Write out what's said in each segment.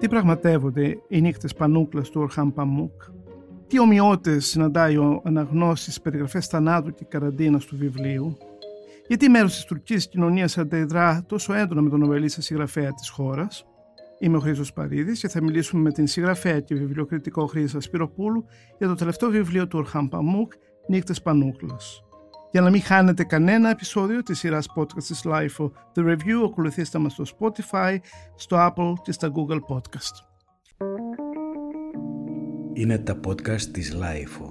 Τι πραγματεύονται οι νύχτες πανούκλας του Ορχάν Παμούκ; Τι ομοιότητες συναντάει ο αναγνώστης περιγραφές θανάτου και καραντίνας του βιβλίου; Γιατί μέρος της τουρκικής κοινωνίας αντιδρά τόσο έντονα με τον νομελίστα συγγραφέα της χώρας; Είμαι ο Χρήστος Παρίδης και θα μιλήσουμε με την συγγραφέα και βιβλιοκριτικό Χρήστα Σπυροπούλου για το τελευταίο βιβλίο του Ορχάν Παμούκ, Νύχτες Πανούκλας. Για να μην χάνετε κανένα επεισόδιο της σειράς podcast της LIFO The Review, ακολουθήστε μας στο Spotify, στο Apple και στα Google Podcast. Είναι τα podcast της LIFO.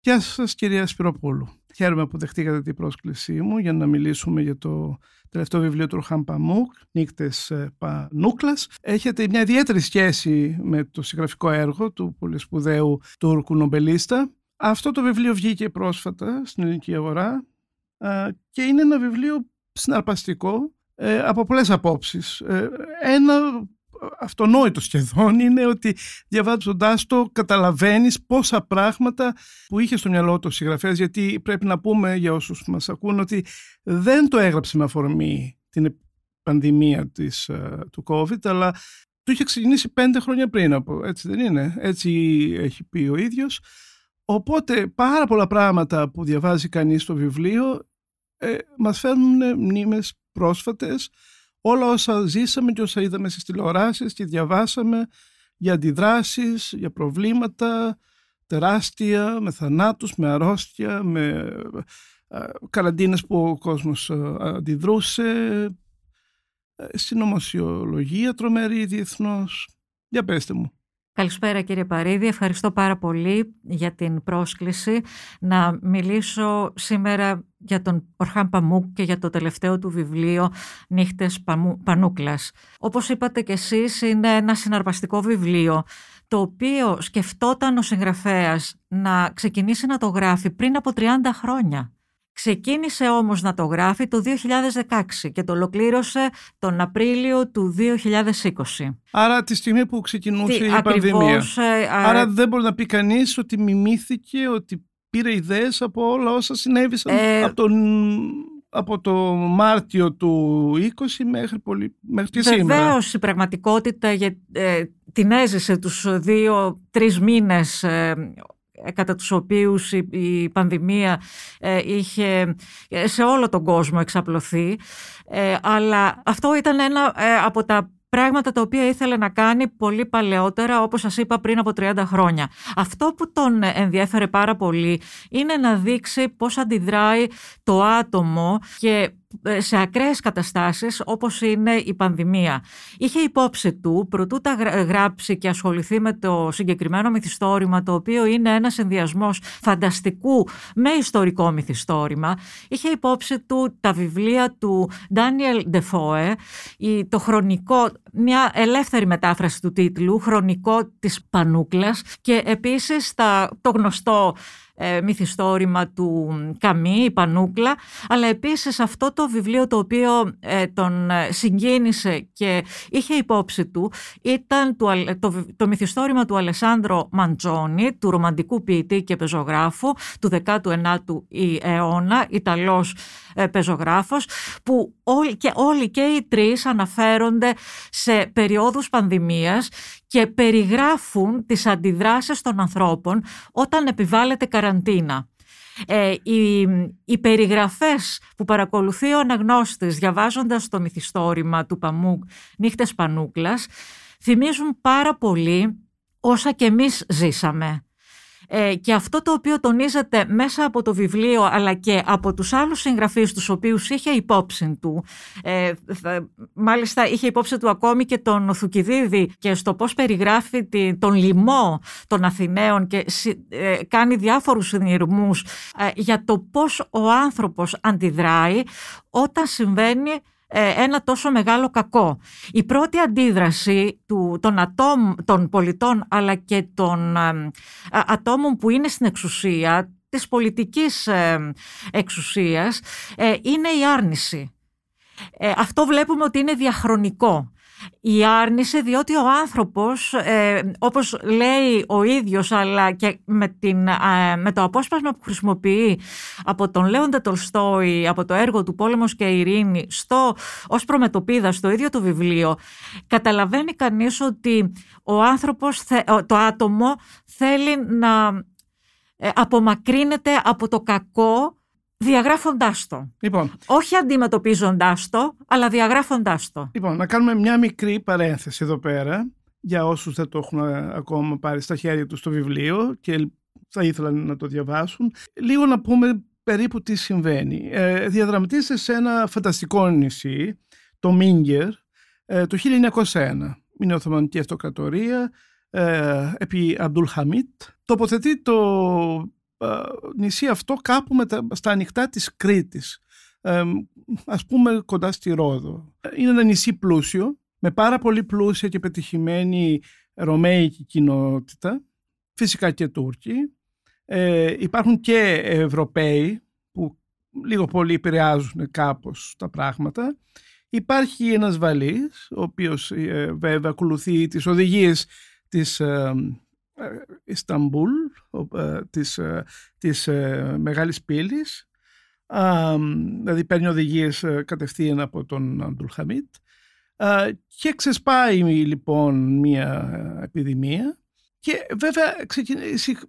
Γεια σας κυρία Σπυροπούλου. Χαίρομαι που δεχτήκατε την πρόσκλησή μου για να μιλήσουμε για το τελευταίο βιβλίο του Ροχάν Παμούκ, Νύκτες ε, Πανούκλας. Έχετε μια ιδιαίτερη σχέση με το συγγραφικό έργο του πολύ σπουδαίου Τούρκου νομπελίστα αυτό το βιβλίο βγήκε πρόσφατα στην ελληνική αγορά και είναι ένα βιβλίο συναρπαστικό ε, από πολλές απόψεις. Ε, ένα αυτονόητο σχεδόν είναι ότι διαβάζοντάς το καταλαβαίνεις πόσα πράγματα που είχε στο μυαλό του συγγραφέας γιατί πρέπει να πούμε για όσους μας ακούν ότι δεν το έγραψε με αφορμή την πανδημία της, του COVID αλλά το είχε ξεκινήσει πέντε χρόνια πριν από, έτσι δεν είναι, έτσι έχει πει ο ίδιος Οπότε πάρα πολλά πράγματα που διαβάζει κανείς στο βιβλίο ε, μας φέρνουν μνήμες πρόσφατες όλα όσα ζήσαμε και όσα είδαμε στις τηλεοράσεις και διαβάσαμε για αντιδράσεις, για προβλήματα τεράστια, με θανάτους, με αρρώστια, με ε, καραντίνες που ο κόσμος ε, αντιδρούσε, ε, συνωμοσιολογία τρομερή διεθνώς. Για πέστε μου. Καλησπέρα κύριε Παρίδη, ευχαριστώ πάρα πολύ για την πρόσκληση να μιλήσω σήμερα για τον Ορχάν Παμούκ και για το τελευταίο του βιβλίο «Νύχτες Πανούκλας». Όπως είπατε και εσείς είναι ένα συναρπαστικό βιβλίο το οποίο σκεφτόταν ο συγγραφέας να ξεκινήσει να το γράφει πριν από 30 χρόνια. Ξεκίνησε όμως να το γράφει το 2016 και το ολοκλήρωσε τον Απρίλιο του 2020. Άρα τη στιγμή που ξεκινούσε η πανδημία. Ε, Άρα δεν μπορεί να πει κανείς ότι μιμήθηκε, ότι πήρε ιδέες από όλα όσα συνέβησαν ε, από, τον, από το Μάρτιο του 20 μέχρι, πολύ, μέχρι και σήμερα. Βεβαίως η πραγματικότητα ε, την έζησε τους δύο-τρεις μήνες ε, ε, κατά τους οποίους η, πανδημία ε, είχε ε, σε όλο τον κόσμο εξαπλωθεί. αλλά αυτό ήταν ένα από τα πράγματα τα οποία ήθελε να κάνει πολύ παλαιότερα, όπως σας είπα πριν από 30 χρόνια. Αυτό που τον ενδιέφερε πάρα πολύ είναι να δείξει πώς αντιδράει το άτομο και ε, σε ακραίες καταστάσεις όπως είναι η πανδημία. Είχε υπόψη του, προτού τα γράψει και ασχοληθεί με το συγκεκριμένο μυθιστόρημα, το οποίο είναι ένας ενδιασμός φανταστικού με ιστορικό μυθιστόρημα, είχε υπόψη του τα βιβλία του Ντάνιελ Ντεφόε, το χρονικό, μια ελεύθερη μετάφραση του τίτλου, χρονικό της Πανούκλας και επίσης το γνωστό ε, μυθιστόρημα του Καμί, η Πανούκλα, αλλά επίσης αυτό το βιβλίο το οποίο ε, τον ε, συγκίνησε και είχε υπόψη του ήταν το, το, το μυθιστόρημα του Αλεσάνδρο Μαντζόνι, του ρομαντικού ποιητή και πεζογράφου του 19ου αιώνα, Ιταλός ε, πεζογράφος, που όλοι και, όλοι και οι τρεις αναφέρονται σε περιόδους πανδημίας και περιγράφουν τις αντιδράσεις των ανθρώπων όταν επιβάλλεται καραντίνα. Ε, οι, οι περιγραφές που παρακολουθεί ο αναγνώστης διαβάζοντας το μυθιστόρημα του Παμούκ «Νύχτες Πανούκλας» θυμίζουν πάρα πολύ όσα και εμείς ζήσαμε. Ε, και αυτό το οποίο τονίζεται μέσα από το βιβλίο αλλά και από τους άλλους συγγραφείς τους οποίους είχε υπόψη του ε, μάλιστα είχε υπόψη του ακόμη και τον Θουκυδίδη και στο πώς περιγράφει τον λοιμό των Αθηναίων και ε, κάνει διάφορους συνειρμούς ε, για το πώς ο άνθρωπος αντιδράει όταν συμβαίνει ε, ένα τόσο μεγάλο κακό. Η πρώτη αντίδραση του, των, ατόμ, των πολιτών αλλά και των ε, ατόμων που είναι στην εξουσία, της πολιτικής ε, εξουσίας, είναι η άρνηση. Αυτό βλέπουμε ότι είναι διαχρονικό. Η άρνηση διότι ο άνθρωπος ε, όπως λέει ο ίδιος αλλά και με, την, με το απόσπασμα που χρησιμοποιεί από τον Λέοντα Τολστόη από το έργο του «Πόλεμος και ειρήνη» στο, ως προμετωπίδα στο ίδιο το βιβλίο καταλαβαίνει κανείς ότι ο άνθρωπος, το άτομο θέλει να ε, απομακρύνεται από το κακό διαγράφοντάς το. Λοιπόν, Όχι αντιμετωπίζοντάς το, αλλά διαγράφοντάς το. Λοιπόν, να κάνουμε μια μικρή παρένθεση εδώ πέρα για όσους δεν το έχουν ακόμα πάρει στα χέρια τους το βιβλίο και θα ήθελαν να το διαβάσουν. Λίγο να πούμε περίπου τι συμβαίνει. Ε, διαδραματίζεται σε ένα φανταστικό νησί, το Μίνγκερ, ε, το 1901. Είναι Οθωμανική Αυτοκρατορία, ε, επί Αμπτούλ Χαμίτ. Τοποθετεί το ε, νησί αυτό κάπου με στα ανοιχτά της Κρήτης. Ε, ας πούμε κοντά στη Ρόδο. Είναι ένα νησί πλούσιο, με πάρα πολύ πλούσια και πετυχημένη ρωμαϊκή κοινότητα, φυσικά και Τούρκοι. Ε, υπάρχουν και Ευρωπαίοι που λίγο πολύ επηρεάζουν κάπως τα πράγματα. Υπάρχει ένας βαλής, ο οποίος ε, βέβαια ακολουθεί τις οδηγίες της ε, ε, Ισταμπούλ, της, της μεγάλης πύλης, δηλαδή παίρνει οδηγίες κατευθείαν από τον Αντουλχαμίτ και ξεσπάει λοιπόν μια επιδημία και βέβαια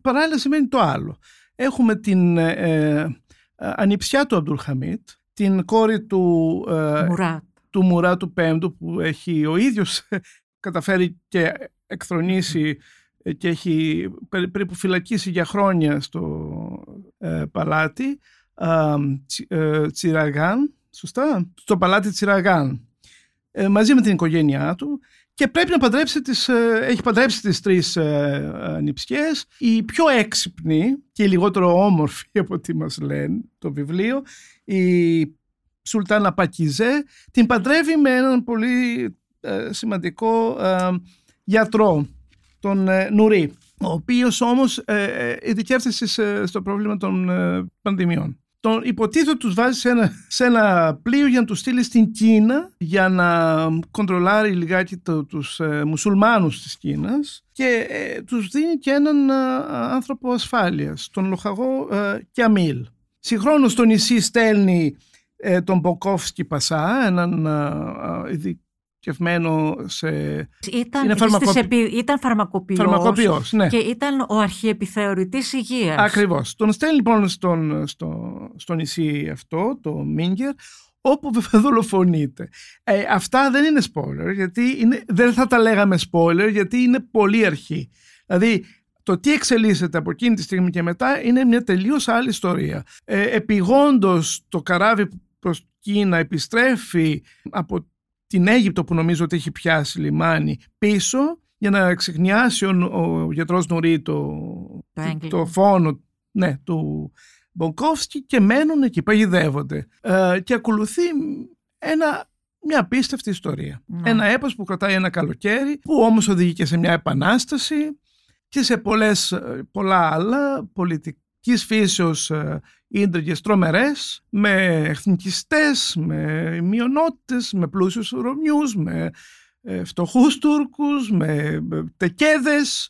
παράλληλα σημαίνει το άλλο. Έχουμε την ε, ανιψιά του Αμπτουλχαμίτ, την κόρη του, Μουράτ. του Μουρά του Πέμπτου που έχει ο ίδιος καταφέρει και εκθρονήσει και έχει περίπου φυλακίσει για χρόνια στο ε, παλάτι ε, Τσιραγάν, σωστά, στο παλάτι Τσιραγάν. Ε, μαζί με την οικογένειά του. Και πρέπει να παντρέψει τις, ε, έχει παντρέψει τις τρεις ε, νηψιές. Η πιο έξυπνη και η λιγότερο όμορφη από ό,τι μας λένε το βιβλίο, η Σουλτάνα Πακιζέ, την παντρεύει με έναν πολύ σημαντικό γιατρό, τον Νουρί, ο οποίος όμως ειδικεύτησε στο πρόβλημα των πανδημιών τον υποτίθεται τους βάζει σε ένα, σε ένα πλοίο για να τους στείλει στην Κίνα για να κοντρολάρει λιγάκι το, τους ε, μουσουλμάνους της Κίνας και ε, τους δίνει και έναν ε, άνθρωπο ασφάλειας, τον λοχαγό ε, Κιαμίλ. Συγχρόνως στο νησί στέλνει ε, τον Μποκόφσκι Πασά, έναν ειδικευμένο σε... Ήταν, είναι φαρμακο... επι... ήταν φαρμακοποιός, φαρμακοποιός ναι. και ήταν ο αρχιεπιθεωρητής υγείας. Ακριβώς. Τον στέλνει λοιπόν στον, στο, στο νησί αυτό, το Μίνγκερ, όπου βέβαια δολοφονείται. Ε, αυτά δεν είναι spoiler, γιατί είναι, δεν θα τα λέγαμε spoiler, γιατί είναι πολύ αρχή. Δηλαδή, το τι εξελίσσεται από εκείνη τη στιγμή και μετά είναι μια τελείως άλλη ιστορία. Ε, επιγόντως το καράβι προς Κίνα επιστρέφει από την Αίγυπτο που νομίζω ότι έχει πιάσει λιμάνι πίσω για να ξεχνιάσει ο, ο γιατρός Νουρί το, το, φόνο ναι, του Μπονκόφσκι και μένουν εκεί, παγιδεύονται. Ε, και ακολουθεί ένα, μια απίστευτη ιστορία. Ναι. Ένα έπος που κρατάει ένα καλοκαίρι, που όμως οδηγεί και σε μια επανάσταση και σε πολλές, πολλά άλλα πολιτικής φύσεως ε, ίντριγες τρομερές με εθνικιστές, με μειονότητες, με πλούσιους Ρωμιούς, με ε, φτωχούς Τούρκους, με τεκέδες,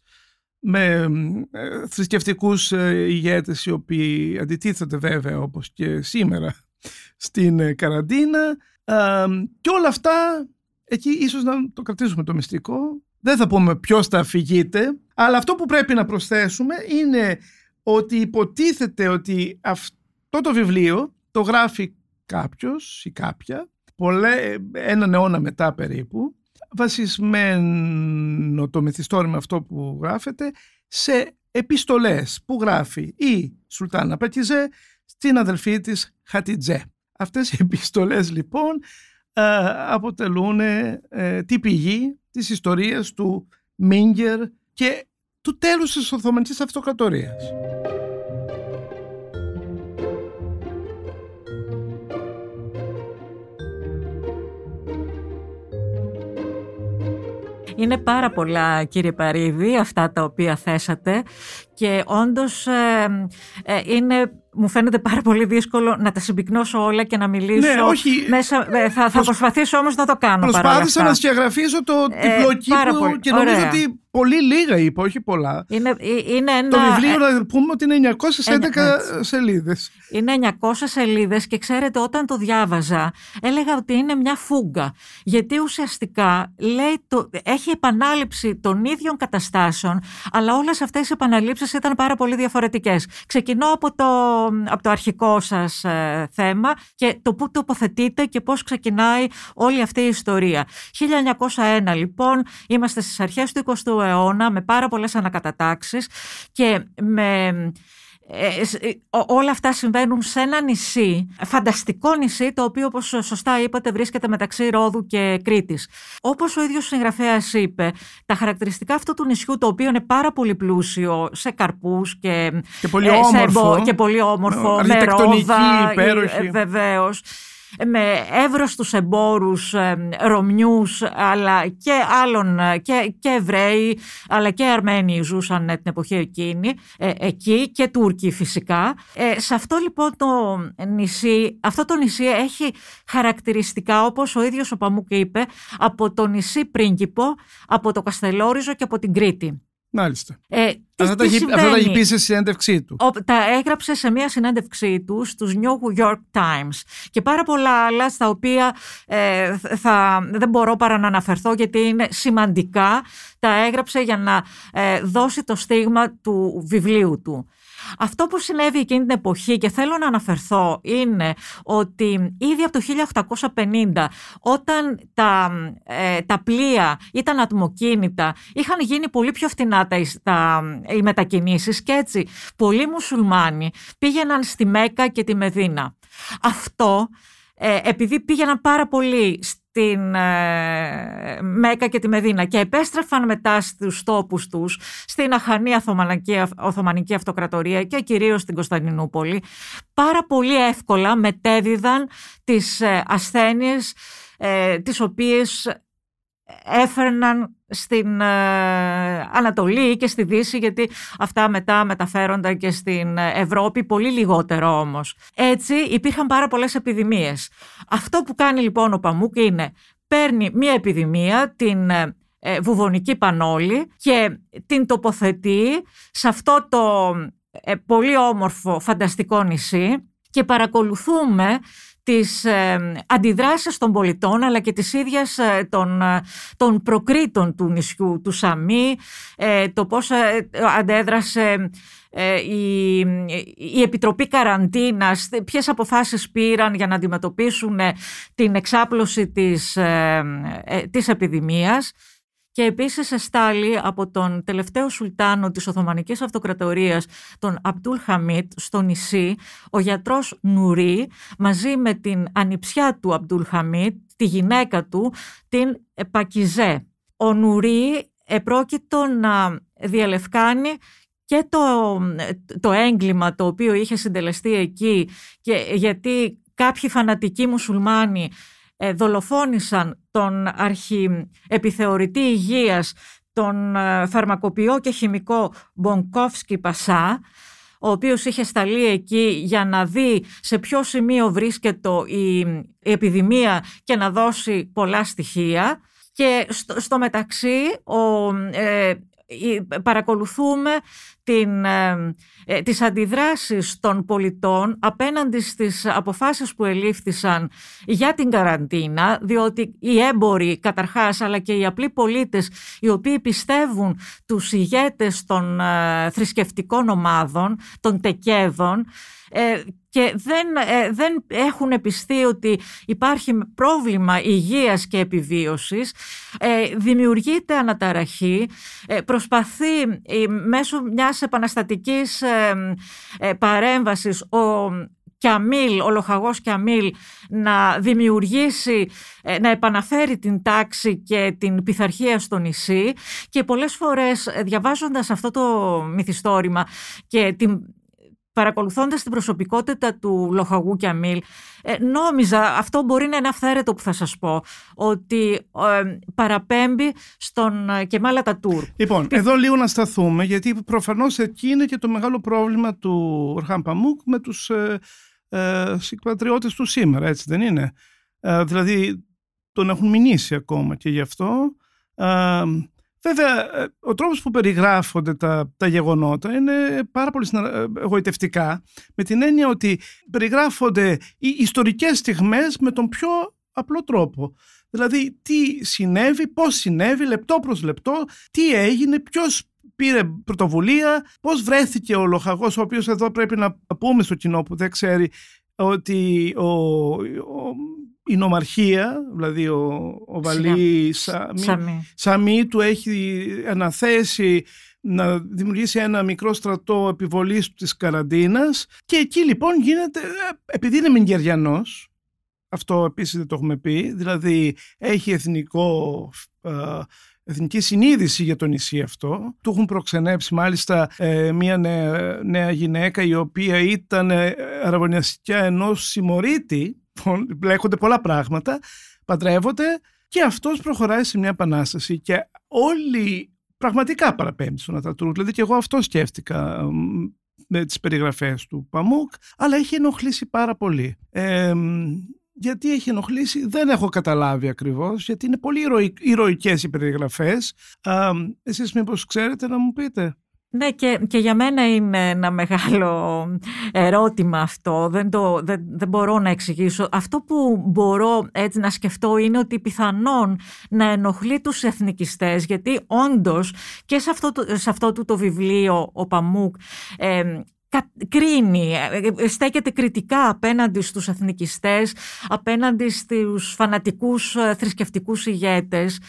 με ε, θρησκευτικούς ε, ηγέτες οι οποίοι αντιτίθεται βέβαια όπως και σήμερα στην καραντίνα. Και όλα αυτά εκεί ίσως να το κρατήσουμε το μυστικό. Δεν θα πούμε ποιος θα φυγείτε αλλά αυτό που πρέπει να προσθέσουμε είναι ότι υποτίθεται ότι αυτό το βιβλίο το γράφει κάποιος ή κάποια πολλέ, έναν αιώνα μετά περίπου βασισμένο το μυθιστόρημα αυτό που γράφεται σε επιστολές που γράφει η Σουλτάνα Πατιζέ στην αδελφή της Χατιτζέ. Αυτές οι επιστολές λοιπόν ε, αποτελούν ε, τη πηγή της ιστορίας του Μίνγκερ και του τέλους της Οθωμανικής Αυτοκρατορίας. Είναι πάρα πολλά κύριε Παρίδη αυτά τα οποία θέσατε και όντως ε, ε, είναι μου φαίνεται πάρα πολύ δύσκολο να τα συμπυκνώσω όλα και να μιλήσω. Ναι, όχι. Μέσα, ε, θα, θα προσπαθήσω όμως να το κάνω Προσπάθησα να σκιαγραφίσω το ε, πλοκή που και νομίζω Ωραία. ότι πολύ λίγα είπα, όχι πολλά. Είναι, ε, είναι ένα, Το βιβλίο να πούμε ότι είναι 911 έτσι. σελίδες. Είναι 900 σελίδες και ξέρετε όταν το διάβαζα έλεγα ότι είναι μια φούγκα γιατί ουσιαστικά λέει το, έχει επανάληψη των ίδιων καταστάσεων αλλά όλες αυτές οι επαναλήψεις ήταν πάρα πολύ διαφορετικές. Ξεκινώ από το, από το αρχικό σας ε, θέμα και το πού τοποθετείτε και πώς ξεκινάει όλη αυτή η ιστορία. 1901 λοιπόν είμαστε στις αρχές του 20ου αιώνα με πάρα πολλές ανακατατάξεις και με ε, ε, όλα αυτά συμβαίνουν σε ένα νησί, φανταστικό νησί, το οποίο όπως σωστά είπατε βρίσκεται μεταξύ Ρόδου και Κρήτης. Όπως ο ίδιος συγγραφέας είπε, τα χαρακτηριστικά αυτού του νησιού, το οποίο είναι πάρα πολύ πλούσιο σε καρπούς και, Και πολύ ε, σε όμορφο. εμπο- και πολύ όμορφο, με Αρχιτεκτονική ρόδα, υπέροχη. ε, βεβαίως με εύρωστους εμπόρους ε, Ρωμιούς αλλά και άλλων ε, και, και Εβραίοι αλλά και Αρμένοι ζούσαν ε, την εποχή εκείνη ε, εκεί και Τούρκοι φυσικά. Ε, σε αυτό λοιπόν το νησί, αυτό το νησί έχει χαρακτηριστικά όπως ο ίδιος ο Παμούκ είπε από το νησί Πρίγκιπο, από το Καστελόριζο και από την Κρήτη. Μάλιστα. Ε, τι- Αυτά τα τι έχει- αυτά τα έχει συμβαίνει; πει σε συνέντευξή του. Ο- τα έγραψε σε μια συνέντευξή του στους New York Times και πάρα πολλά άλλα στα οποία ε, θα, δεν μπορώ παρά να αναφερθώ γιατί είναι σημαντικά τα έγραψε για να ε, δώσει το στίγμα του βιβλίου του. Αυτό που συνέβη εκείνη την εποχή και θέλω να αναφερθώ είναι ότι ήδη από το 1850 όταν τα, ε, τα πλοία ήταν ατμοκίνητα είχαν γίνει πολύ πιο φτηνά τα, τα, οι μετακινήσεις και έτσι πολλοί μουσουλμάνοι πήγαιναν στη Μέκα και τη Μεδίνα. Αυτό ε, επειδή πήγαιναν πάρα πολύ στην ε, Μέκα και τη Μεδίνα και επέστρεφαν μετά στους τόπους τους στην αχανή Οθωμανική, Οθωμανική Αυτοκρατορία και κυρίως στην Κωνσταντινούπολη πάρα πολύ εύκολα μετέδιδαν τις ε, ασθένειες ε, τις οποίες έφερναν στην ε, Ανατολή και στη Δύση γιατί αυτά μετά μεταφέρονταν και στην Ευρώπη πολύ λιγότερο όμως. Έτσι υπήρχαν πάρα πολλές επιδημίες. Αυτό που κάνει λοιπόν ο Παμούκ είναι παίρνει μία επιδημία, την ε, βουβονική πανόλη και την τοποθετεί σε αυτό το ε, πολύ όμορφο φανταστικό νησί και παρακολουθούμε τις ε, αντιδράσεις των πολιτών αλλά και τις ίδιας ε, των, ε, των προκρήτων του νησιού, του Σαμί, ε, το πώς ε, αντέδρασε ε, η, η Επιτροπή Καραντίνας, ποιες αποφάσεις πήραν για να αντιμετωπίσουν ε, την εξάπλωση της, ε, ε, της επιδημίας και επίσης εστάλει από τον τελευταίο σουλτάνο της Οθωμανικής Αυτοκρατορίας, τον Αμπτούλ Χαμίτ, στο νησί, ο γιατρός Νουρί, μαζί με την ανιψιά του Αμπτούλ Χαμίτ, τη γυναίκα του, την Πακιζέ. Ο Νουρί επρόκειτο να διαλευκάνει και το, το έγκλημα το οποίο είχε συντελεστεί εκεί και γιατί κάποιοι φανατικοί μουσουλμάνοι ε, δολοφόνησαν τον αρχιεπιθεωρητή υγείας, τον ε, φαρμακοποιό και χημικό Μπονκόφσκι Πασά, ο οποίος είχε σταλεί εκεί για να δει σε ποιο σημείο βρίσκεται η, η επιδημία και να δώσει πολλά στοιχεία. Και στο, στο μεταξύ ο, ε, παρακολουθούμε την, ε, τις αντιδράσεις των πολιτών απέναντι στις αποφάσεις που ελήφθησαν για την καραντίνα, διότι οι έμποροι καταρχάς αλλά και οι απλοί πολίτες οι οποίοι πιστεύουν τους ηγέτες των ε, θρησκευτικών ομάδων, των τεκέδων, ε, και δεν, ε, δεν έχουν επιστεί ότι υπάρχει πρόβλημα υγείας και επιβίωσης, ε, δημιουργείται αναταραχή, ε, προσπαθεί ε, μέσω μιας επαναστατικής παρέμβασης ο Κιαμίλ, ο λοχαγός Κιαμίλ να δημιουργήσει, να επαναφέρει την τάξη και την πειθαρχία στο νησί. Και πολλές φορές διαβάζοντας αυτό το μυθιστόρημα και την παρακολουθώντας την προσωπικότητα του Λοχαγού και Αμίλ, ε, νόμιζα, αυτό μπορεί να είναι αυθαίρετο που θα σας πω, ότι ε, παραπέμπει στον ε, Κεμάλα Τατούρ. Λοιπόν, εδώ λίγο να σταθούμε, γιατί προφανώς εκεί είναι και το μεγάλο πρόβλημα του Ορχάν Παμούκ με τους ε, ε, του σήμερα, έτσι δεν είναι; Ε, δηλαδή, τον έχουν μηνύσει ακόμα και γι' αυτό. Ε, Βέβαια, ε, ο τρόπος που περιγράφονται τα, τα γεγονότα είναι πάρα πολύ ε, εγωιτευτικά, με την έννοια ότι περιγράφονται οι ιστορικές στιγμές με τον πιο απλό τρόπο. Δηλαδή, τι συνέβη, πώς συνέβη, λεπτό προς λεπτό, τι έγινε, ποιος πήρε πρωτοβουλία, πώς βρέθηκε ο λοχαγός, ο οποίος εδώ πρέπει να πούμε στο κοινό που δεν ξέρει ότι ο, η νομαρχία, δηλαδή ο, ο Βαλή Σαμί, Σαμί. του έχει αναθέσει να δημιουργήσει ένα μικρό στρατό επιβολής της καραντίνας και εκεί λοιπόν γίνεται, επειδή είναι Μιγκεριανός, αυτό επίσης δεν το έχουμε πει, δηλαδή έχει εθνικό εθνική συνείδηση για το νησί αυτό. Του έχουν προξενέψει μάλιστα ε, μια νέα, νέα, γυναίκα η οποία ήταν ε, αραβωνιαστικά ενός συμμορίτη μπλέκονται πολλά πράγματα, παντρεύονται και αυτός προχωράει σε μια επανάσταση και όλοι πραγματικά παραπέμπει στον Ατατούρκ. Δηλαδή και εγώ αυτό σκέφτηκα με τις περιγραφές του Παμούκ, αλλά έχει ενοχλήσει πάρα πολύ. Ε, γιατί έχει ενοχλήσει δεν έχω καταλάβει ακριβώς, γιατί είναι πολύ ηρωικές οι περιγραφές. Ε, εσείς μήπως ξέρετε να μου πείτε; Ναι και, και για μένα είναι ένα μεγάλο ερώτημα αυτό, δεν, το, δεν, δεν μπορώ να εξηγήσω. Αυτό που μπορώ έτσι να σκεφτώ είναι ότι πιθανόν να ενοχλεί τους εθνικιστές γιατί όντως και σε αυτό, σε αυτό του το βιβλίο ο Παμούκ ε, κρίνει, ε, ε, στέκεται κριτικά απέναντι στους εθνικιστές, απέναντι στους φανατικούς ε, θρησκευτικούς ηγέτες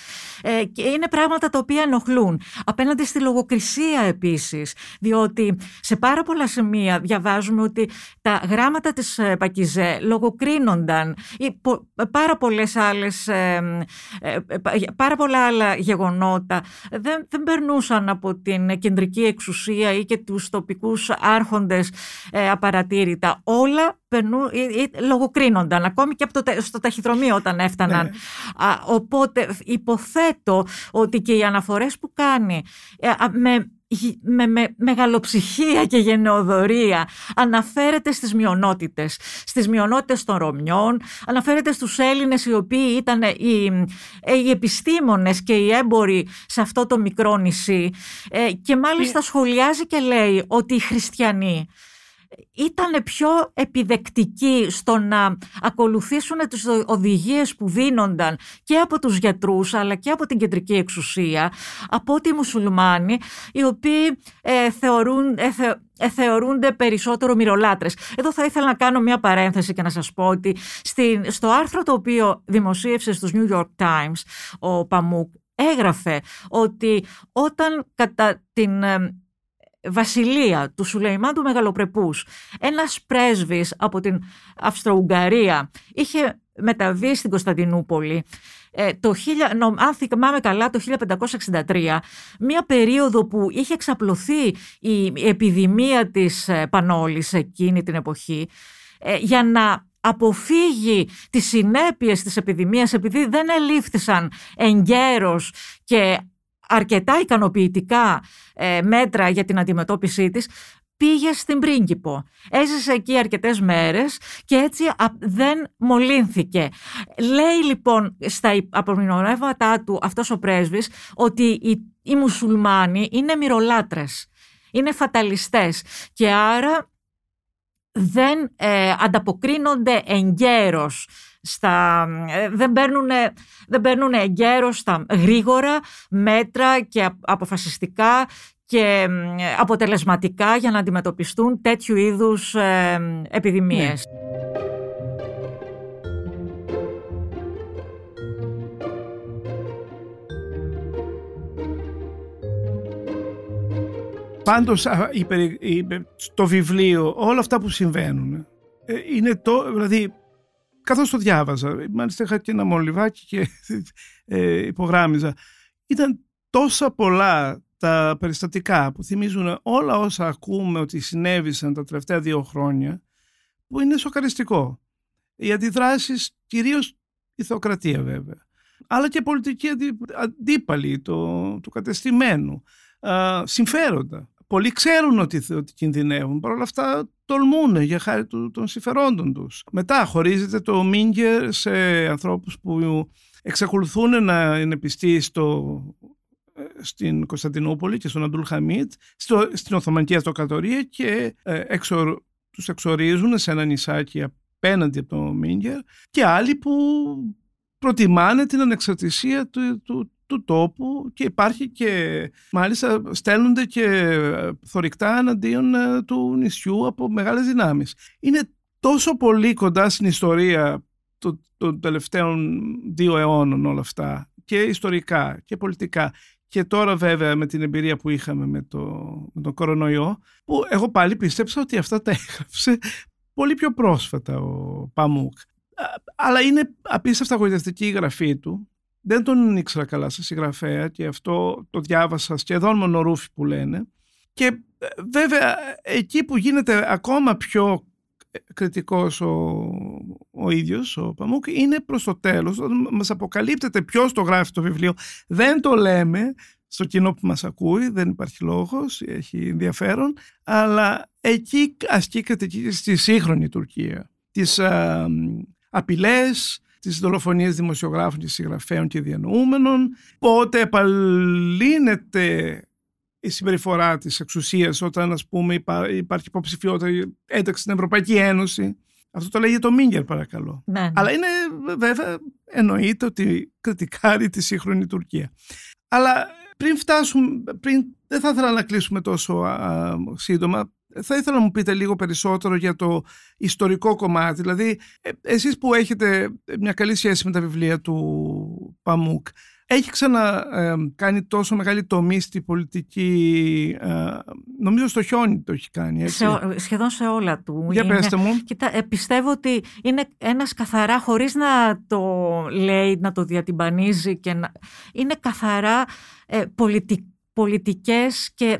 και είναι πράγματα τα οποία ενοχλούν. Απέναντι στη λογοκρισία επίσης, διότι σε πάρα πολλά σημεία διαβάζουμε ότι τα γράμματα της Πακιζέ λογοκρίνονταν ή πάρα πολλές άλλες, πάρα πολλά άλλα γεγονότα δεν, δεν περνούσαν από την κεντρική εξουσία ή και τους τοπικούς άρχοντες ε, απαρατήρητα. Όλα περνού, ε, ε, λογοκρίνονταν, ακόμη και από το, στο ταχυδρομείο όταν έφταναν. Ναι. οπότε υποθέτω ότι και οι αναφορές που κάνει ε, με με, με μεγαλοψυχία και γενναιοδορία. Αναφέρεται στις μειονότητες, στις μειονότητες των Ρωμιών, αναφέρεται στους Έλληνες οι οποίοι ήταν οι, οι επιστήμονες και οι έμποροι σε αυτό το μικρό νησί. Και μάλιστα σχολιάζει και λέει ότι οι χριστιανοί ήταν πιο επιδεκτικοί στο να ακολουθήσουν τις οδηγίες που δίνονταν και από τους γιατρούς αλλά και από την κεντρική εξουσία από ότι οι μουσουλμάνοι οι οποίοι ε, θεωρούν, ε, ε, θεωρούνται περισσότερο μυρολάτρες. Εδώ θα ήθελα να κάνω μια παρένθεση και να σας πω ότι στην, στο άρθρο το οποίο δημοσίευσε στους New York Times ο Παμούκ έγραφε ότι όταν κατά την βασιλεία του Σουλεϊμάν του Μεγαλοπρεπούς, ένας πρέσβης από την Αυστρο-Ουγγαρία είχε μεταβεί στην Κωνσταντινούπολη ε, το, αν θυμάμαι καλά, το 1563, μία περίοδο που είχε εξαπλωθεί η επιδημία της ε, Πανόλης εκείνη την εποχή, ε, για να αποφύγει τις συνέπειες της επιδημίας επειδή δεν ελήφθησαν εγκαίρως και αρκετά ικανοποιητικά ε, μέτρα για την αντιμετώπιση της, πήγε στην Πρίγκιπο. Έζησε εκεί αρκετές μέρες και έτσι δεν μολύνθηκε. Λέει λοιπόν στα απομεινωνεύματά του αυτός ο πρέσβης ότι οι, οι μουσουλμάνοι είναι μυρολάτρες, είναι φαταλιστές και άρα δεν ε, ανταποκρίνονται εγκαίρως στα, ε, δεν παίρνουν, δεν παίρνουν εγκαίρως στα γρήγορα μέτρα και αποφασιστικά και αποτελεσματικά για να αντιμετωπιστούν τέτοιου είδους ε, επιδημίες. Ναι. Πάντως το βιβλίο, όλα αυτά που συμβαίνουν, ε, είναι το, δηλαδή καθώς το διάβαζα, μάλιστα είχα και ένα μολυβάκι και ε, υπογράμμιζα, ήταν τόσα πολλά τα περιστατικά που θυμίζουν όλα όσα ακούμε ότι συνέβησαν τα τελευταία δύο χρόνια που είναι σοκαριστικό. Οι αντιδράσεις, κυρίως η θεοκρατία βέβαια, αλλά και πολιτική αντίπαλη το, του κατεστημένου, συμφέροντα. Πολλοί ξέρουν ότι, ότι κινδυνεύουν, παρ' όλα αυτά τολμούν για χάρη του, των συμφερόντων τους. Μετά χωρίζεται το Μίνγκερ σε ανθρώπους που εξακολουθούν να είναι πιστοί στο, στην Κωνσταντινούπολη και στον Αντούλ Χαμίτ, στο, στην Οθωμανική Αυτοκρατορία και ε, εξορ, τους εξορίζουν σε ένα νησάκι απέναντι από το Μίνγκερ και άλλοι που προτιμάνε την ανεξαρτησία του, του, του τόπου και υπάρχει και μάλιστα στέλνονται και θορυκτά εναντίον ε, του νησιού από μεγάλες δυνάμεις. Είναι τόσο πολύ κοντά στην ιστορία των τελευταίων δύο αιώνων όλα αυτά και ιστορικά και πολιτικά και τώρα βέβαια με την εμπειρία που είχαμε με, το, με τον κορονοϊό που εγώ πάλι πίστεψα ότι αυτά τα έγραψε πολύ πιο πρόσφατα ο Παμούκ. Αλλά είναι απίστευτα γοητευτική η γραφή του. Δεν τον ήξερα καλά σαν συγγραφέα και αυτό το διάβασα σχεδόν μονορούφι που λένε. Και ε, βέβαια εκεί που γίνεται ακόμα πιο κριτικός ο, ο ίδιος, ο Παμούκ, είναι προς το τέλος, όταν μας αποκαλύπτεται ποιος το γράφει το βιβλίο. Δεν το λέμε στο κοινό που μας ακούει, δεν υπάρχει λόγος, έχει ενδιαφέρον, αλλά εκεί ασκεί κριτική στη σύγχρονη Τουρκία. Τις α, απειλές, τις δολοφονίες δημοσιογράφων και συγγραφέων και διανοούμενων, πότε επαλύνεται η συμπεριφορά της εξουσίας όταν ας πούμε υπάρχει υποψηφιότητα ένταξη στην Ευρωπαϊκή Ένωση. Αυτό το λέγει το Μίγκερ παρακαλώ. Ναι, ναι. Αλλά είναι βέβαια εννοείται ότι κριτικάρει τη σύγχρονη Τουρκία. Αλλά πριν φτάσουμε, πριν, δεν θα ήθελα να κλείσουμε τόσο α, σύντομα. Θα ήθελα να μου πείτε λίγο περισσότερο για το ιστορικό κομμάτι. Δηλαδή, ε, εσείς που έχετε μια καλή σχέση με τα βιβλία του Παμούκ, έχει ξανακάνει κάνει τόσο μεγάλη τομή στη πολιτική, ε, νομίζω στο χιόνι το έχει κάνει. Έτσι. Σε, σχεδόν σε όλα του. Για είναι, πέστε μου. Κοίτα, ε, πιστεύω ότι είναι ένας καθαρά, χωρίς να το λέει, να το διατυμπανίζει, και να, είναι καθαρά ε, πολιτικό πολιτικές και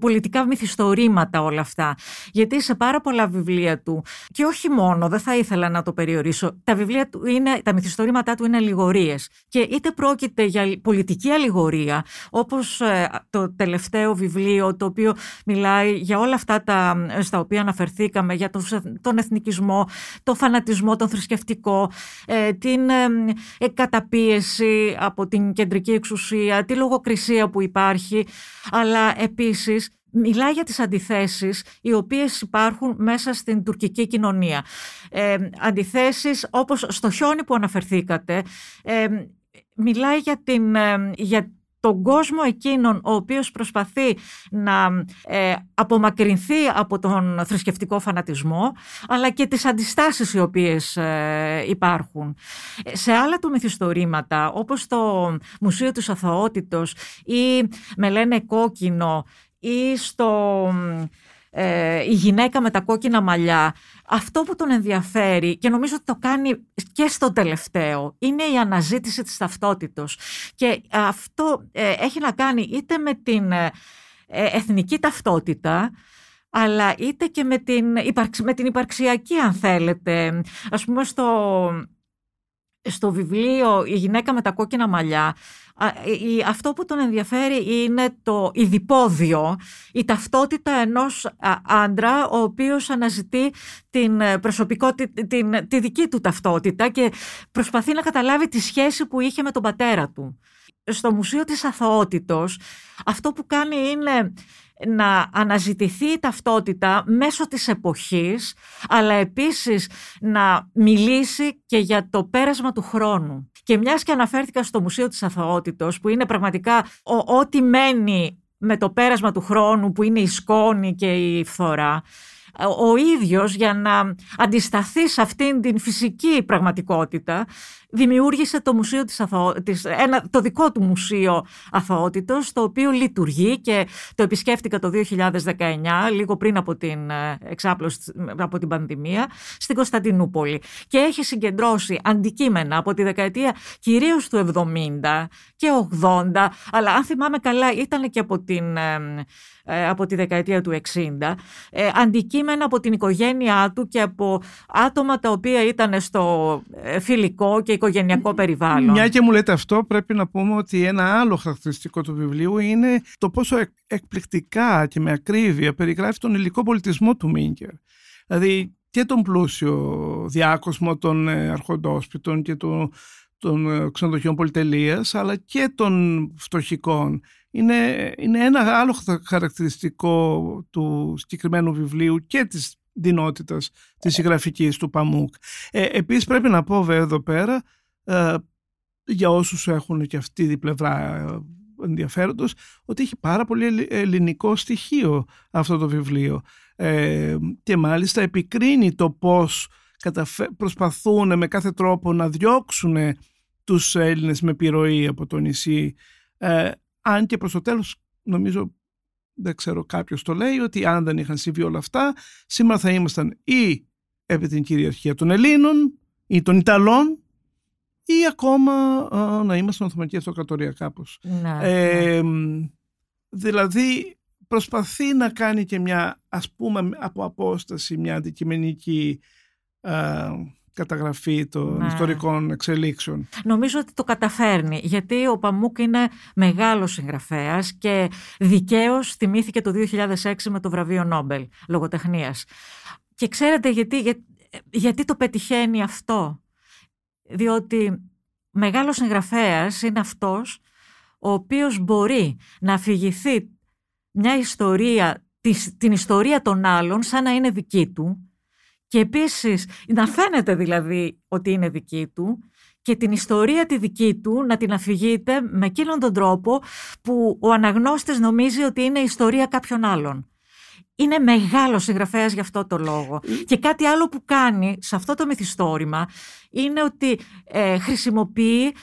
πολιτικά μυθιστορήματα όλα αυτά. Γιατί σε πάρα πολλά βιβλία του, και όχι μόνο, δεν θα ήθελα να το περιορίσω, τα βιβλία του είναι, τα μυθιστορήματά του είναι αλληγορίες. Και είτε πρόκειται για πολιτική αλληγορία, όπως ε, το τελευταίο βιβλίο, το οποίο μιλάει για όλα αυτά τα, στα οποία αναφερθήκαμε, για τον εθνικισμό, τον φανατισμό, τον θρησκευτικό, ε, την ε, καταπίεση από την κεντρική εξουσία, τη λογοκρισία που υπάρχει, αλλά επίσης μιλάει για τις αντιθέσεις οι οποίες υπάρχουν μέσα στην τουρκική κοινωνία. Ε, αντιθέσεις όπως στο χιόνι που αναφερθήκατε, ε, μιλάει για, την, ε, για τον κόσμο εκείνον ο οποίος προσπαθεί να ε, απομακρυνθεί από τον θρησκευτικό φανατισμό αλλά και τις αντιστάσεις οι οποίες ε, υπάρχουν. Σε άλλα του μυθιστορήματα όπως το Μουσείο της Αθωότητος ή με λένε κόκκινο ή στο ε, η γυναίκα με τα κόκκινα μαλλιά, αυτό που τον ενδιαφέρει και νομίζω ότι το κάνει και στο τελευταίο είναι η αναζήτηση της ταυτότητος και αυτό ε, έχει να κάνει είτε με την ε, εθνική ταυτότητα αλλά είτε και με την, με την υπαρξιακή αν θέλετε. Ας πούμε στο, στο βιβλίο «Η γυναίκα με τα κόκκινα μαλλιά» αυτό που τον ενδιαφέρει είναι το ειδipόδιο, η ταυτότητα ενός άντρα ο οποίος αναζητεί την ε, προσωπικότητα, την, τη δική του ταυτότητα και προσπαθεί να καταλάβει τη σχέση που είχε με τον πατέρα του. Στο Μουσείο της Αθωότητος αυτό που κάνει είναι να αναζητηθεί η ταυτότητα μέσω της εποχής, αλλά επίσης να μιλήσει και για το πέρασμα του χρόνου. Και μιας και αναφέρθηκα στο Μουσείο της Αθωότητος, που είναι πραγματικά ό,τι μένει με το πέρασμα του χρόνου, που είναι η σκόνη και η φθορά, ο ίδιος για να αντισταθεί σε αυτήν την φυσική πραγματικότητα δημιούργησε το, μουσείο της Αθω... της... ένα... το δικό του μουσείο αθωότητος, το οποίο λειτουργεί και το επισκέφτηκα το 2019, λίγο πριν από την ε, εξάπλωση από την πανδημία, στην Κωνσταντινούπολη. Και έχει συγκεντρώσει αντικείμενα από τη δεκαετία κυρίως του 70 και 80, αλλά αν θυμάμαι καλά ήταν και από την ε, ε, από τη δεκαετία του 60, ε, αντικείμενα από την οικογένειά του και από άτομα τα οποία ήταν στο ε, φιλικό και οικογενειακό περιβάλλον. Μια και μου λέτε αυτό, πρέπει να πούμε ότι ένα άλλο χαρακτηριστικό του βιβλίου είναι το πόσο εκπληκτικά και με ακρίβεια περιγράφει τον υλικό πολιτισμό του Μίνκερ. Δηλαδή και τον πλούσιο διάκοσμο των αρχοντόσπιτων και των, των ξενοδοχείων πολυτελείας, αλλά και των φτωχικών είναι, είναι ένα άλλο χαρακτηριστικό του συγκεκριμένου βιβλίου και της δυνότητας της συγγραφικής του Παμούκ. Ε, επίσης πρέπει να πω βέβαια εδώ πέρα ε, για όσους έχουν και αυτή την πλευρά ε, ενδιαφέροντος ότι έχει πάρα πολύ ελληνικό στοιχείο αυτό το βιβλίο ε, και μάλιστα επικρίνει το πώς προσπαθούν με κάθε τρόπο να διώξουν τους Έλληνες με επιρροή από το νησί ε, αν και προς το τέλος νομίζω δεν ξέρω κάποιος το λέει ότι αν δεν είχαν συμβεί όλα αυτά σήμερα θα ήμασταν ή επί την κυριαρχία των Ελλήνων ή των Ιταλών ή ακόμα να ήμασταν Οθωμανική Αυτοκρατορία κάπως. Ναι, ε, Δηλαδή προσπαθεί να κάνει και μια ας πούμε από απόσταση μια αντικειμενική καταγραφή των ναι. ιστορικών εξελίξεων. Νομίζω ότι το καταφέρνει, γιατί ο Παμούκ είναι μεγάλος συγγραφέας και δικαίως θυμήθηκε το 2006 με το βραβείο Νόμπελ λογοτεχνίας. Και ξέρετε γιατί, γιατί το πετυχαίνει αυτό; Διότι μεγάλος συγγραφέας είναι αυτός ο οποίος μπορεί να αφηγηθεί μια ιστορία, την ιστορία των άλλων σαν να είναι δική του και επίσης να φαίνεται δηλαδή ότι είναι δική του και την ιστορία τη δική του να την αφηγείται με εκείνον τον τρόπο που ο αναγνώστης νομίζει ότι είναι η ιστορία κάποιων άλλων. Είναι μεγάλος συγγραφέας γι' αυτό το λόγο. Ε. Και κάτι άλλο που κάνει σε αυτό το μυθιστόρημα είναι ότι ε, χρησιμοποιεί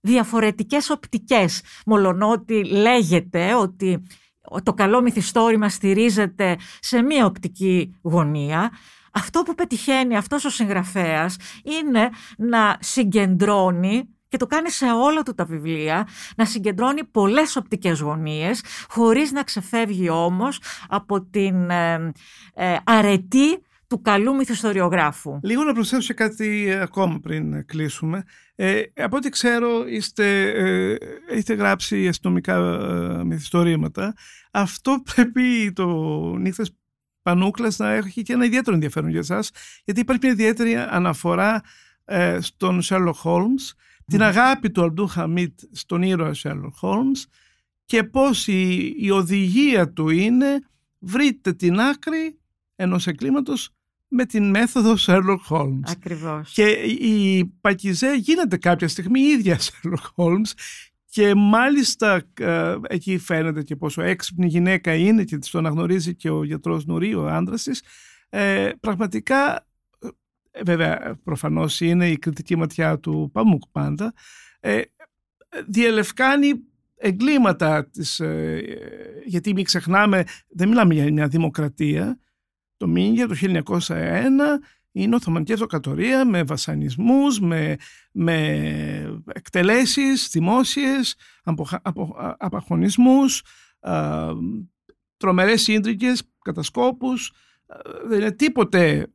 διαφορετικές οπτικές. Μολονότι λέγεται ότι το καλό μυθιστόρημα στηρίζεται σε μία οπτική γωνία αυτό που πετυχαίνει αυτός ο συγγραφέας είναι να συγκεντρώνει και το κάνει σε όλα του τα βιβλία, να συγκεντρώνει πολλές οπτικές γωνίες, χωρίς να ξεφεύγει όμως από την ε, ε, αρετή του καλού μυθιστοριογράφου. Λίγο να προσθέσω κάτι ακόμα πριν κλείσουμε. Ε, από ό,τι ξέρω είστε, ε, έχετε γράψει αστυνομικά ε, μυθιστορήματα. Αυτό πρέπει το νύχτες Πανούκλας να έχει και ένα ιδιαίτερο ενδιαφέρον για εσάς, γιατί υπάρχει μια ιδιαίτερη αναφορά ε, στον Sherlock Holmes, την αγάπη του Αλντού Χαμίτ στον ήρωα Sherlock Holmes και πώς η, η οδηγία του είναι βρείτε την άκρη ενός εγκλήματος με την μέθοδο Sherlock Holmes. Ακριβώς. Και η Πακιζέ γίνεται κάποια στιγμή η ίδια Sherlock Holmes και μάλιστα ε, εκεί φαίνεται και πόσο έξυπνη γυναίκα είναι και το αναγνωρίζει και ο γιατρός Νουρί, ο άντρας της. Ε, πραγματικά, ε, βέβαια προφανώς είναι η κριτική ματιά του Παμούκ πάντα, ε, διελευκάνει εγκλήματα της, ε, γιατί μην ξεχνάμε, δεν μιλάμε για μια δημοκρατία, το Μίνγκια το 1901 είναι Οθωμανική Αυτοκρατορία με βασανισμούς, με, με εκτελέσεις δημόσιες, απαχωνισμούς, α, τρομερές σύντρικες, κατασκόπους. Δεν είναι τίποτε.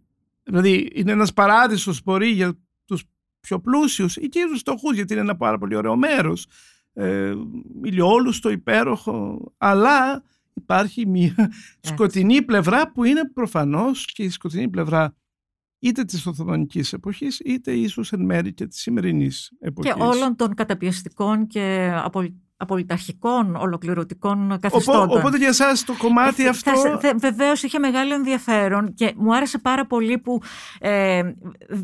Δηλαδή είναι ένας παράδεισος μπορεί για τους πιο πλούσιους ή και τους φτωχούς γιατί είναι ένα πάρα πολύ ωραίο μέρος. Ε, ηλιόλουστο, υπέροχο, αλλά υπάρχει μια σκοτεινή πλευρά που είναι προφανώς και η σκοτεινή πλευρά είτε της Οθωμανικής εποχής, είτε ίσως εν μέρη και της σημερινής εποχής. Και όλων των καταπιεστικών και απολυταρχικών ολοκληρωτικών καθεστώτων. οπότε για εσάς το κομμάτι ε, αυτό... Θα, βεβαίως είχε μεγάλο ενδιαφέρον και μου άρεσε πάρα πολύ που ε,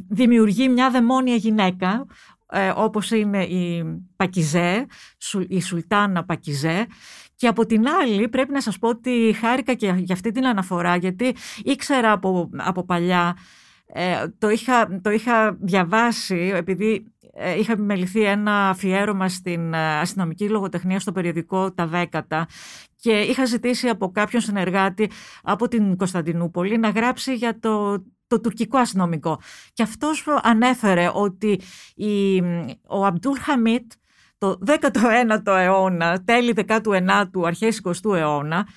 δημιουργεί μια δαιμόνια γυναίκα ε, όπως είναι η Πακιζέ, η Σουλτάνα Πακιζέ και από την άλλη πρέπει να σας πω ότι χάρηκα και για αυτή την αναφορά γιατί ήξερα από, από παλιά ε, το, είχα, το είχα διαβάσει επειδή ε, είχε επιμεληθεί ένα αφιέρωμα στην ε, αστυνομική λογοτεχνία στο περιοδικό Τα Δέκατα και είχα ζητήσει από κάποιον συνεργάτη από την Κωνσταντινούπολη να γράψει για το, το τουρκικό αστυνομικό. Και αυτός ανέφερε ότι η, ο Αμπτούλ Χαμίτ το 19ο αιώνα, τέλη 19ου, αρχές 20ου αιώνα,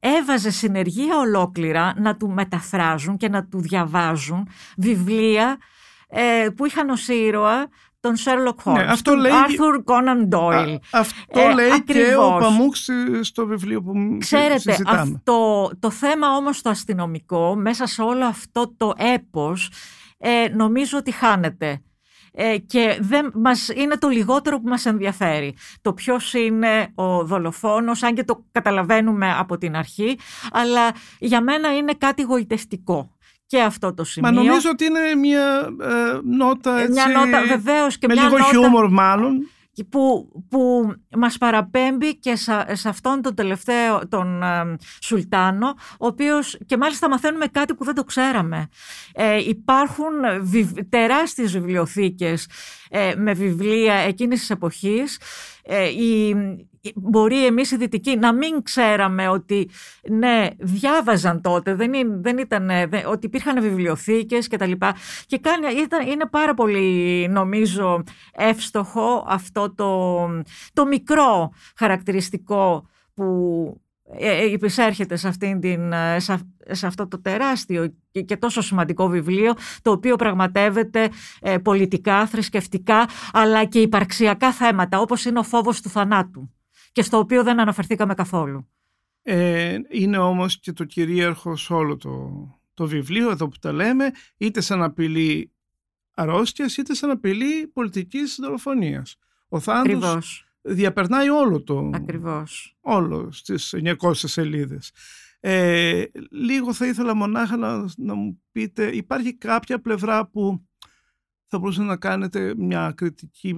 έβαζε συνεργεία ολόκληρα να του μεταφράζουν και να του διαβάζουν βιβλία ε, που είχαν ως ήρωα τον Sherlock Holmes, ναι, αυτό τον λέει... Arthur Conan Doyle. αυτό ε, λέει και ο Παμούξ στο βιβλίο που Ξέρετε, συζητάμε. Αυτό, το θέμα όμως το αστυνομικό, μέσα σε όλο αυτό το έπος, ε, νομίζω ότι χάνεται. Ε, και δεν, μας, είναι το λιγότερο που μας ενδιαφέρει. Το ποιος είναι ο δολοφόνος, αν και το καταλαβαίνουμε από την αρχή, αλλά για μένα είναι κάτι γοητευτικό και αυτό το σημείο. Μα νομίζω ότι είναι μια ε, νότα έτσι, μια νότα, βεβαίως, και με μια λίγο νότα, χιούμορ μάλλον. Που, που μας παραπέμπει και σε, αυτόν τον τελευταίο, τον ε, Σουλτάνο, ο οποίος και μάλιστα μαθαίνουμε κάτι που δεν το ξέραμε. Ε, υπάρχουν βιβ, τεράστιες βιβλιοθήκες ε, με βιβλία εκείνης της εποχής. Ε, η, μπορεί εμείς οι δυτικοί να μην ξέραμε ότι ναι, διάβαζαν τότε, δεν, είναι, δεν ήταν, ότι υπήρχαν βιβλιοθήκες και τα λοιπά. Και κάνει, ήταν, είναι πάρα πολύ νομίζω εύστοχο αυτό το, το μικρό χαρακτηριστικό που ε, ε, υπησέρχεται σε, αυτήν την, ε, σε, αυτό το τεράστιο και τόσο σημαντικό βιβλίο το οποίο πραγματεύεται πολιτικά, θρησκευτικά αλλά και υπαρξιακά θέματα όπως είναι ο φόβος του θανάτου και στο οποίο δεν αναφερθήκαμε καθόλου. Ε, είναι όμως και το κυρίαρχο σε όλο το, το βιβλίο εδώ που τα λέμε είτε σαν απειλή αρρώστιας είτε σαν απειλή πολιτικής δολοφονίας. Ο θάνατος διαπερνάει όλο το... Ακριβώς. Όλο στις 900 σελίδες. Ε, λίγο θα ήθελα μονάχα να, να μου πείτε, υπάρχει κάποια πλευρά που θα μπορούσατε να κάνετε μια κριτική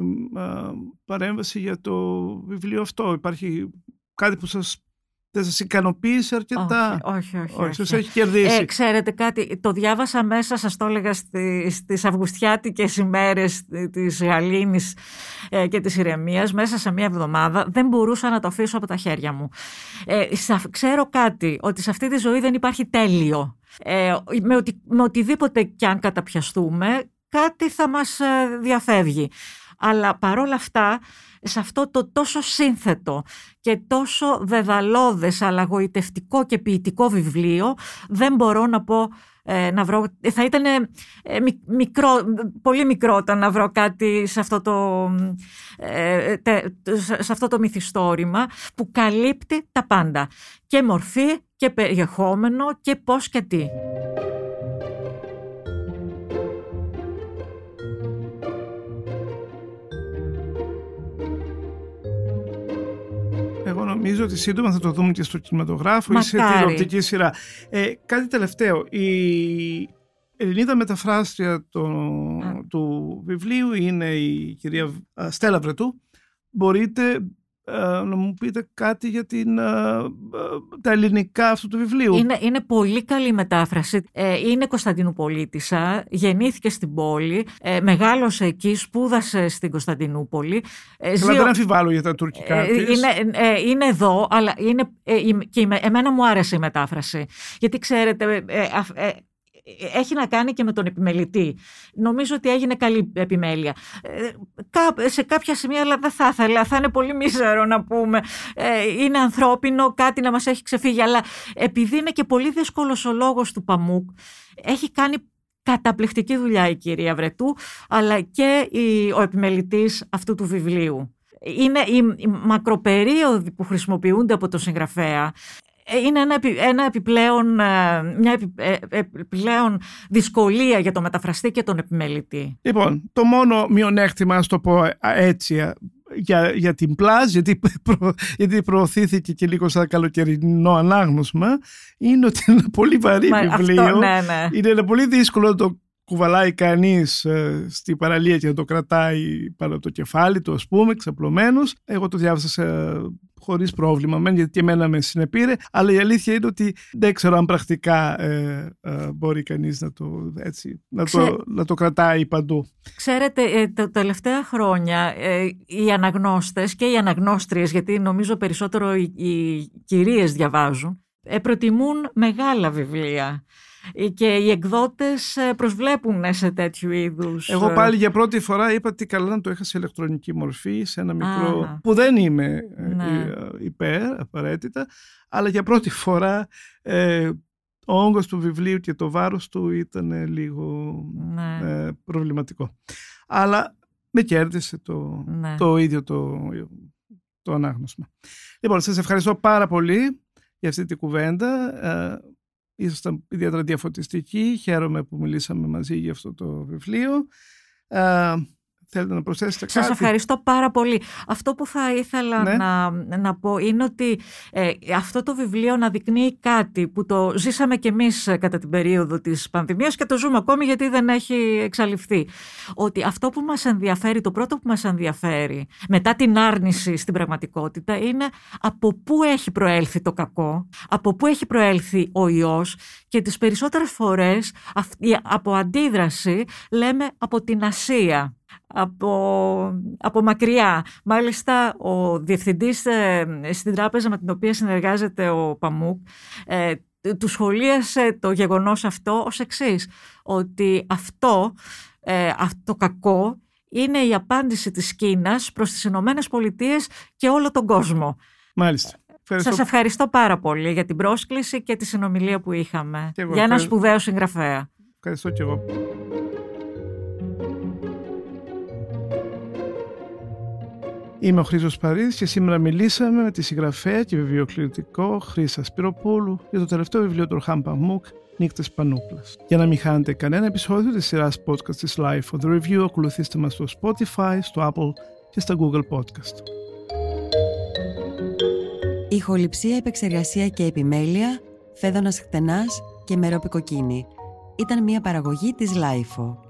παρέμβαση για το βιβλίο αυτό; Υπάρχει κάτι που σας δεν σας ικανοποίησε αρκετά; Όχι, όχι. όχι, όχι. Σας έχει κερδίσει. Ε, ξέρετε κάτι, το διάβασα μέσα, σας το έλεγα, στις, στις αυγουστιάτικες ημέρες της Γαλήνης ε, και της ηρεμίας, μέσα σε μία εβδομάδα, δεν μπορούσα να το αφήσω από τα χέρια μου. Ε, ξέρω κάτι, ότι σε αυτή τη ζωή δεν υπάρχει τέλειο. Ε, με, οτι, με οτιδήποτε κι αν καταπιαστούμε, κάτι θα μας ε, διαφεύγει. Αλλά παρόλα αυτά, σε αυτό το τόσο σύνθετο και τόσο δεδαλώδες αλλά γοητευτικό και ποιητικό βιβλίο, δεν μπορώ να πω ε, να βρω, θα ήταν ε, μικρό, πολύ μικρό να βρω κάτι σε αυτό το, σε αυτό το μυθιστόρημα που καλύπτει τα πάντα. Και μορφή και περιεχόμενο και πώς και τι. Εγώ νομίζω ότι σύντομα θα το δούμε και στο κινηματογράφο ή σε τηλεοπτική σειρά. Ε, κάτι τελευταίο. Η Ελληνίδα μεταφράστρια του βιβλίου είναι η κυρία Στέλλα Βρετού. Μπορείτε ε, να μου πείτε κάτι για την, ε, ε, τα ελληνικά αυτού του βιβλίου. Είναι, είναι πολύ καλή μετάφραση. είναι Κωνσταντινούπολίτησα, γεννήθηκε στην πόλη, μεγάλωσε εκεί, σπούδασε στην Κωνσταντινούπολη. Καλά, δεν αμφιβάλλω για τα τουρκικά της. Είναι, είναι εδώ, αλλά είναι, και εμένα μου άρεσε η μετάφραση. Γιατί ξέρετε, έχει να κάνει και με τον επιμελητή. Νομίζω ότι έγινε καλή επιμέλεια. Ε, σε κάποια σημεία, αλλά δεν θα ήθελα, θα είναι πολύ μίζερο να πούμε. Ε, είναι ανθρώπινο, κάτι να μας έχει ξεφύγει. Αλλά επειδή είναι και πολύ δύσκολος ο λόγος του Παμούκ, έχει κάνει καταπληκτική δουλειά η κυρία Βρετού, αλλά και ο επιμελητής αυτού του βιβλίου. Είναι οι μακροπερίοδοι που χρησιμοποιούνται από τον συγγραφέα ε, είναι ένα, ένα επιπλέον, ε, μια ε, επιπλέον δυσκολία για το μεταφραστή και τον επιμελητή. Λοιπόν, το μόνο μειονέκτημα, ας το πω έτσι, για, για την πλάζ, γιατί, προ, γιατί προωθήθηκε και λίγο σαν καλοκαιρινό ανάγνωσμα, είναι ότι είναι ένα πολύ βαρύ βιβλίο. ναι, ναι. Είναι ένα πολύ δύσκολο να το κουβαλάει κανείς ε, στην παραλία και να το κρατάει πάνω από το κεφάλι του, ας πούμε, ξαπλωμένος. Εγώ το διάβασα σε, χωρίς πρόβλημα, μεν, γιατί και εμένα με συνεπήρε, αλλά η αλήθεια είναι ότι δεν ξέρω αν πρακτικά ε, ε, μπορεί κανείς να το, έτσι, να, το, να το κρατάει παντού. Ξέρετε, ε, τα τελευταία χρόνια ε, οι αναγνώστες και οι αναγνώστριες, γιατί νομίζω περισσότερο οι, οι κυρίες διαβάζουν, προτιμούν μεγάλα βιβλία. Ε, και οι εκδότες ε, προσβλέπουν σε τέτοιου είδους... Εγώ ε, πάλι για πρώτη φορά είπα ότι καλά να το είχα σε ηλεκτρονική μορφή, σε ένα μικρό... που δεν είμαι ναι. υπέρ απαραίτητα, αλλά για πρώτη φορά ο όγκος του βιβλίου και το βάρος του ήταν λίγο ναι. προβληματικό. Αλλά με κέρδισε το, ναι. το ίδιο το, το ανάγνωσμα. Λοιπόν, σας ευχαριστώ πάρα πολύ για αυτή την κουβέντα ήσασταν ιδιαίτερα διαφωτιστικοί. Χαίρομαι που μιλήσαμε μαζί για αυτό το βιβλίο. Θέλετε να προσθέσετε κάτι; Σας ευχαριστώ πάρα πολύ. Αυτό που θα ήθελα ναι. να, να πω είναι ότι ε, αυτό το βιβλίο αναδεικνύει κάτι που το ζήσαμε κι εμείς κατά την περίοδο της πανδημίας και το ζούμε ακόμη γιατί δεν έχει εξαλειφθεί. Ότι αυτό που μας ενδιαφέρει, το πρώτο που μας ενδιαφέρει μετά την άρνηση στην πραγματικότητα είναι από πού έχει προέλθει το κακό, από πού έχει προέλθει ο ιός και τις περισσότερες φορές από αντίδραση λέμε από την Ασία από, από μακριά. Μάλιστα, ο διευθυντής ε, στην τράπεζα με την οποία συνεργάζεται ο Παμούκ ε, του σχολίασε το γεγονός αυτό ως εξής, ότι αυτό, ε, αυτό κακό είναι η απάντηση της Κίνας προς τις Ηνωμένες Πολιτείες και όλο τον κόσμο. Μάλιστα. Ευχαριστώ. Σας ευχαριστώ πάρα πολύ για την πρόσκληση και τη συνομιλία που είχαμε. για ένα σπουδαίο συγγραφέα. Ευχαριστώ και εγώ. Είμαι ο Χρήστος Παρίδης και σήμερα μιλήσαμε με τη συγγραφέα και βιβλιοκληρητικό Χρήσα Σπυροπούλου για το τελευταίο βιβλίο του Χάμπα Μουκ Νύχτες Πανούκλας. Για να μην χάνετε κανένα επεισόδιο της σειράς podcast της LiFO, The Review, ακολουθήστε μας στο Spotify, στο Apple και στα Google Podcast. Ηχοληψία, επεξεργασία και επιμέλεια, Φαίδωνας Κτενάς και Μερόπη Κοκκίνη. Ήταν μια παραγωγή της LiFO.